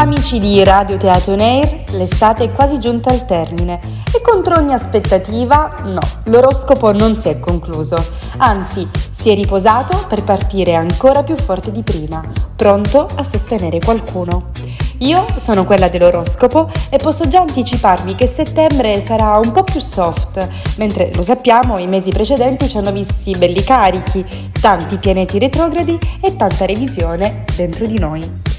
Amici di Radio Teatro Nair, l'estate è quasi giunta al termine e contro ogni aspettativa, no, l'oroscopo non si è concluso, anzi si è riposato per partire ancora più forte di prima, pronto a sostenere qualcuno. Io sono quella dell'oroscopo e posso già anticiparvi che settembre sarà un po' più soft, mentre lo sappiamo i mesi precedenti ci hanno visti belli carichi, tanti pianeti retrogradi e tanta revisione dentro di noi.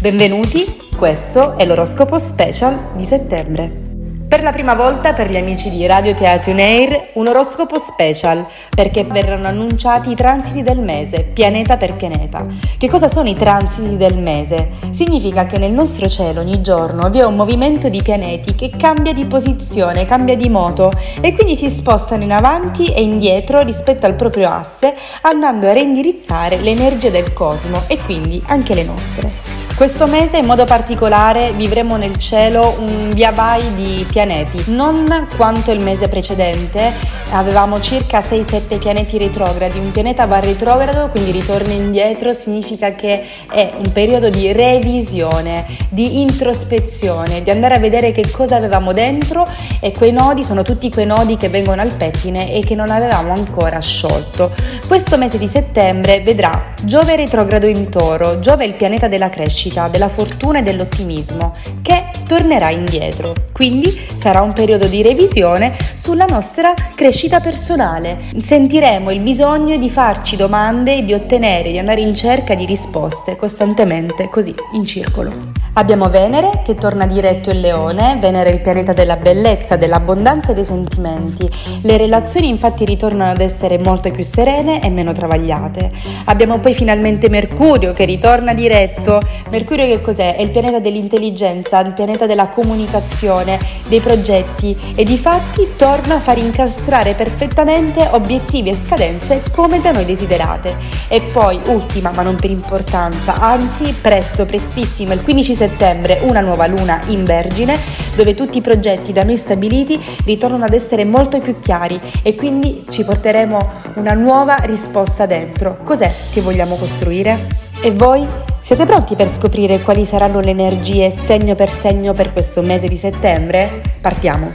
Benvenuti, questo è l'oroscopo special di settembre. Per la prima volta per gli amici di Radio Teatro Air un oroscopo special perché verranno annunciati i transiti del mese, pianeta per pianeta. Che cosa sono i transiti del mese? Significa che nel nostro cielo ogni giorno vi è un movimento di pianeti che cambia di posizione, cambia di moto e quindi si spostano in avanti e indietro rispetto al proprio asse andando a reindirizzare l'energia del cosmo e quindi anche le nostre. Questo mese in modo particolare vivremo nel cielo un via vai di pianeti, non quanto il mese precedente, avevamo circa 6-7 pianeti retrogradi, un pianeta va retrogrado, quindi ritorna indietro, significa che è un periodo di revisione, di introspezione, di andare a vedere che cosa avevamo dentro e quei nodi sono tutti quei nodi che vengono al pettine e che non avevamo ancora sciolto. Questo mese di settembre vedrà Giove retrogrado in toro, Giove è il pianeta della crescita crescita, della fortuna e dell'ottimismo, che tornerà indietro. Quindi sarà un periodo di revisione sulla nostra crescita personale. Sentiremo il bisogno di farci domande e di ottenere, di andare in cerca di risposte costantemente, così, in circolo. Abbiamo Venere che torna diretto in Leone, Venere è il pianeta della bellezza, dell'abbondanza e dei sentimenti. Le relazioni infatti ritornano ad essere molto più serene e meno travagliate. Abbiamo poi finalmente Mercurio che ritorna diretto. Mercurio che cos'è? È il pianeta dell'intelligenza, il pianeta della comunicazione, dei progetti e di fatti torna a far incastrare perfettamente obiettivi e scadenze come da noi desiderate. E poi, ultima ma non per importanza, anzi presto, prestissimo, il 15 settembre una nuova luna in Vergine dove tutti i progetti da noi stabiliti ritornano ad essere molto più chiari e quindi ci porteremo una nuova risposta dentro. Cos'è che vogliamo costruire? E voi? Siete pronti per scoprire quali saranno le energie segno per segno per questo mese di settembre? Partiamo!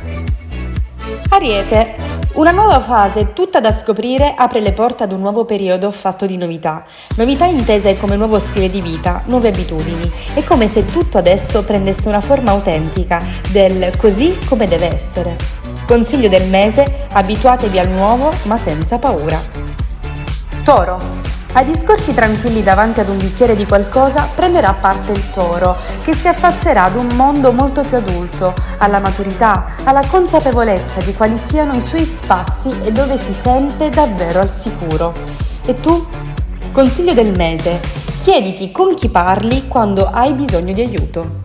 Ariete, una nuova fase tutta da scoprire apre le porte ad un nuovo periodo fatto di novità. Novità intese come nuovo stile di vita, nuove abitudini. È come se tutto adesso prendesse una forma autentica del così come deve essere. Consiglio del mese, abituatevi al nuovo ma senza paura. Toro. Ai discorsi tranquilli davanti ad un bicchiere di qualcosa prenderà parte il toro, che si affaccerà ad un mondo molto più adulto, alla maturità, alla consapevolezza di quali siano i suoi spazi e dove si sente davvero al sicuro. E tu? Consiglio del mese. Chiediti con chi parli quando hai bisogno di aiuto.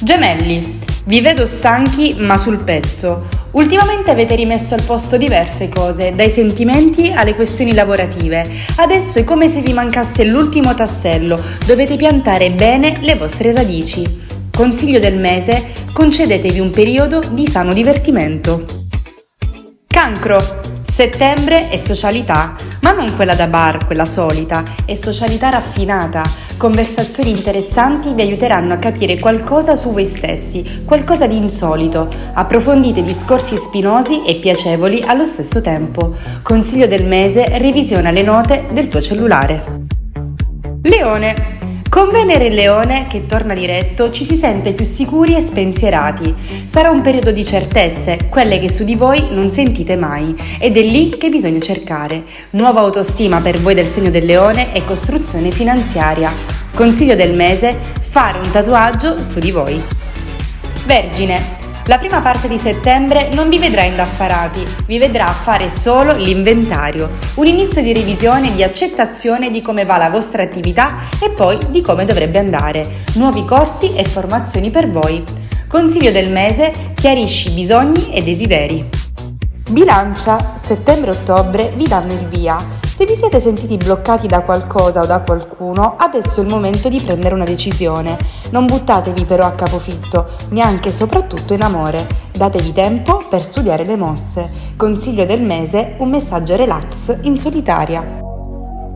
Gemelli. Vi vedo stanchi ma sul pezzo. Ultimamente avete rimesso al posto diverse cose, dai sentimenti alle questioni lavorative. Adesso è come se vi mancasse l'ultimo tassello, dovete piantare bene le vostre radici. Consiglio del mese, concedetevi un periodo di sano divertimento. Cancro. Settembre è socialità, ma non quella da bar, quella solita, è socialità raffinata. Conversazioni interessanti vi aiuteranno a capire qualcosa su voi stessi, qualcosa di insolito. Approfondite discorsi spinosi e piacevoli allo stesso tempo. Consiglio del mese, revisiona le note del tuo cellulare. Leone. Con Venere in Leone, che torna diretto, ci si sente più sicuri e spensierati. Sarà un periodo di certezze, quelle che su di voi non sentite mai, ed è lì che bisogna cercare. Nuova autostima per voi del segno del Leone e costruzione finanziaria. Consiglio del mese, fare un tatuaggio su di voi. Vergine. La prima parte di settembre non vi vedrà indaffarati, vi vedrà fare solo l'inventario, un inizio di revisione e di accettazione di come va la vostra attività e poi di come dovrebbe andare, nuovi corsi e formazioni per voi. Consiglio del mese, chiarisci bisogni e desideri. Bilancia, settembre-ottobre vi danno il via se vi siete sentiti bloccati da qualcosa o da qualcuno, adesso è il momento di prendere una decisione. Non buttatevi però a capofitto, neanche e soprattutto in amore. Datevi tempo per studiare le mosse. Consiglio del mese, un messaggio relax in solitaria.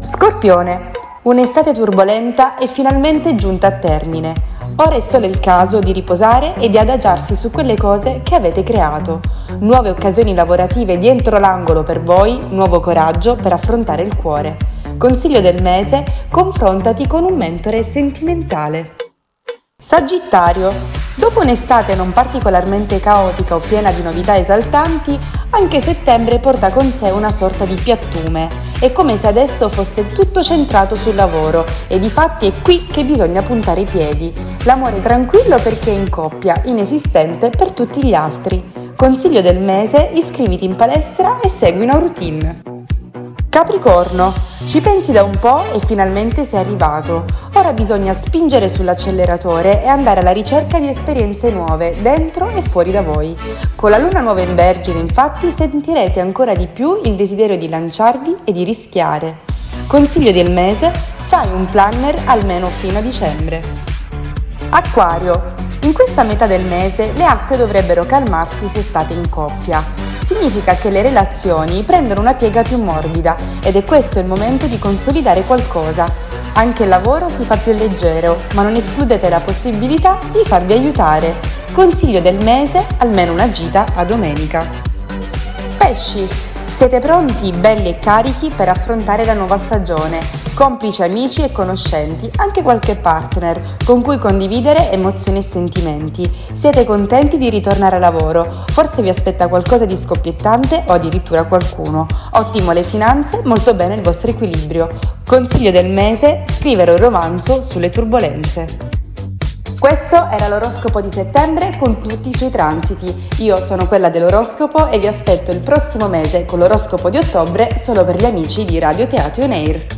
Scorpione. Un'estate turbolenta è finalmente giunta a termine. Ora è solo il caso di riposare e di adagiarsi su quelle cose che avete creato. Nuove occasioni lavorative dietro l'angolo per voi, nuovo coraggio per affrontare il cuore. Consiglio del mese, confrontati con un mentore sentimentale. Sagittario. Dopo un'estate non particolarmente caotica o piena di novità esaltanti, anche settembre porta con sé una sorta di piattume. È come se adesso fosse tutto centrato sul lavoro e di fatti è qui che bisogna puntare i piedi. L'amore tranquillo perché è in coppia, inesistente per tutti gli altri. Consiglio del mese, iscriviti in palestra e segui una routine. Capricorno, ci pensi da un po' e finalmente sei arrivato. Ora bisogna spingere sull'acceleratore e andare alla ricerca di esperienze nuove, dentro e fuori da voi. Con la luna nuova in Vergine, infatti, sentirete ancora di più il desiderio di lanciarvi e di rischiare. Consiglio del mese, fai un planner almeno fino a dicembre. Acquario, in questa metà del mese le acque dovrebbero calmarsi se state in coppia. Significa che le relazioni prendono una piega più morbida ed è questo il momento di consolidare qualcosa. Anche il lavoro si fa più leggero, ma non escludete la possibilità di farvi aiutare. Consiglio del mese, almeno una gita a domenica. Pesci, siete pronti, belli e carichi, per affrontare la nuova stagione? Complici amici e conoscenti, anche qualche partner con cui condividere emozioni e sentimenti. Siete contenti di ritornare a lavoro? Forse vi aspetta qualcosa di scoppiettante o addirittura qualcuno. Ottimo le finanze, molto bene il vostro equilibrio. Consiglio del mese, scrivere un romanzo sulle turbulenze. Questo era l'oroscopo di settembre con tutti i suoi transiti. Io sono quella dell'oroscopo e vi aspetto il prossimo mese con l'oroscopo di ottobre solo per gli amici di Radio Teatro On Air.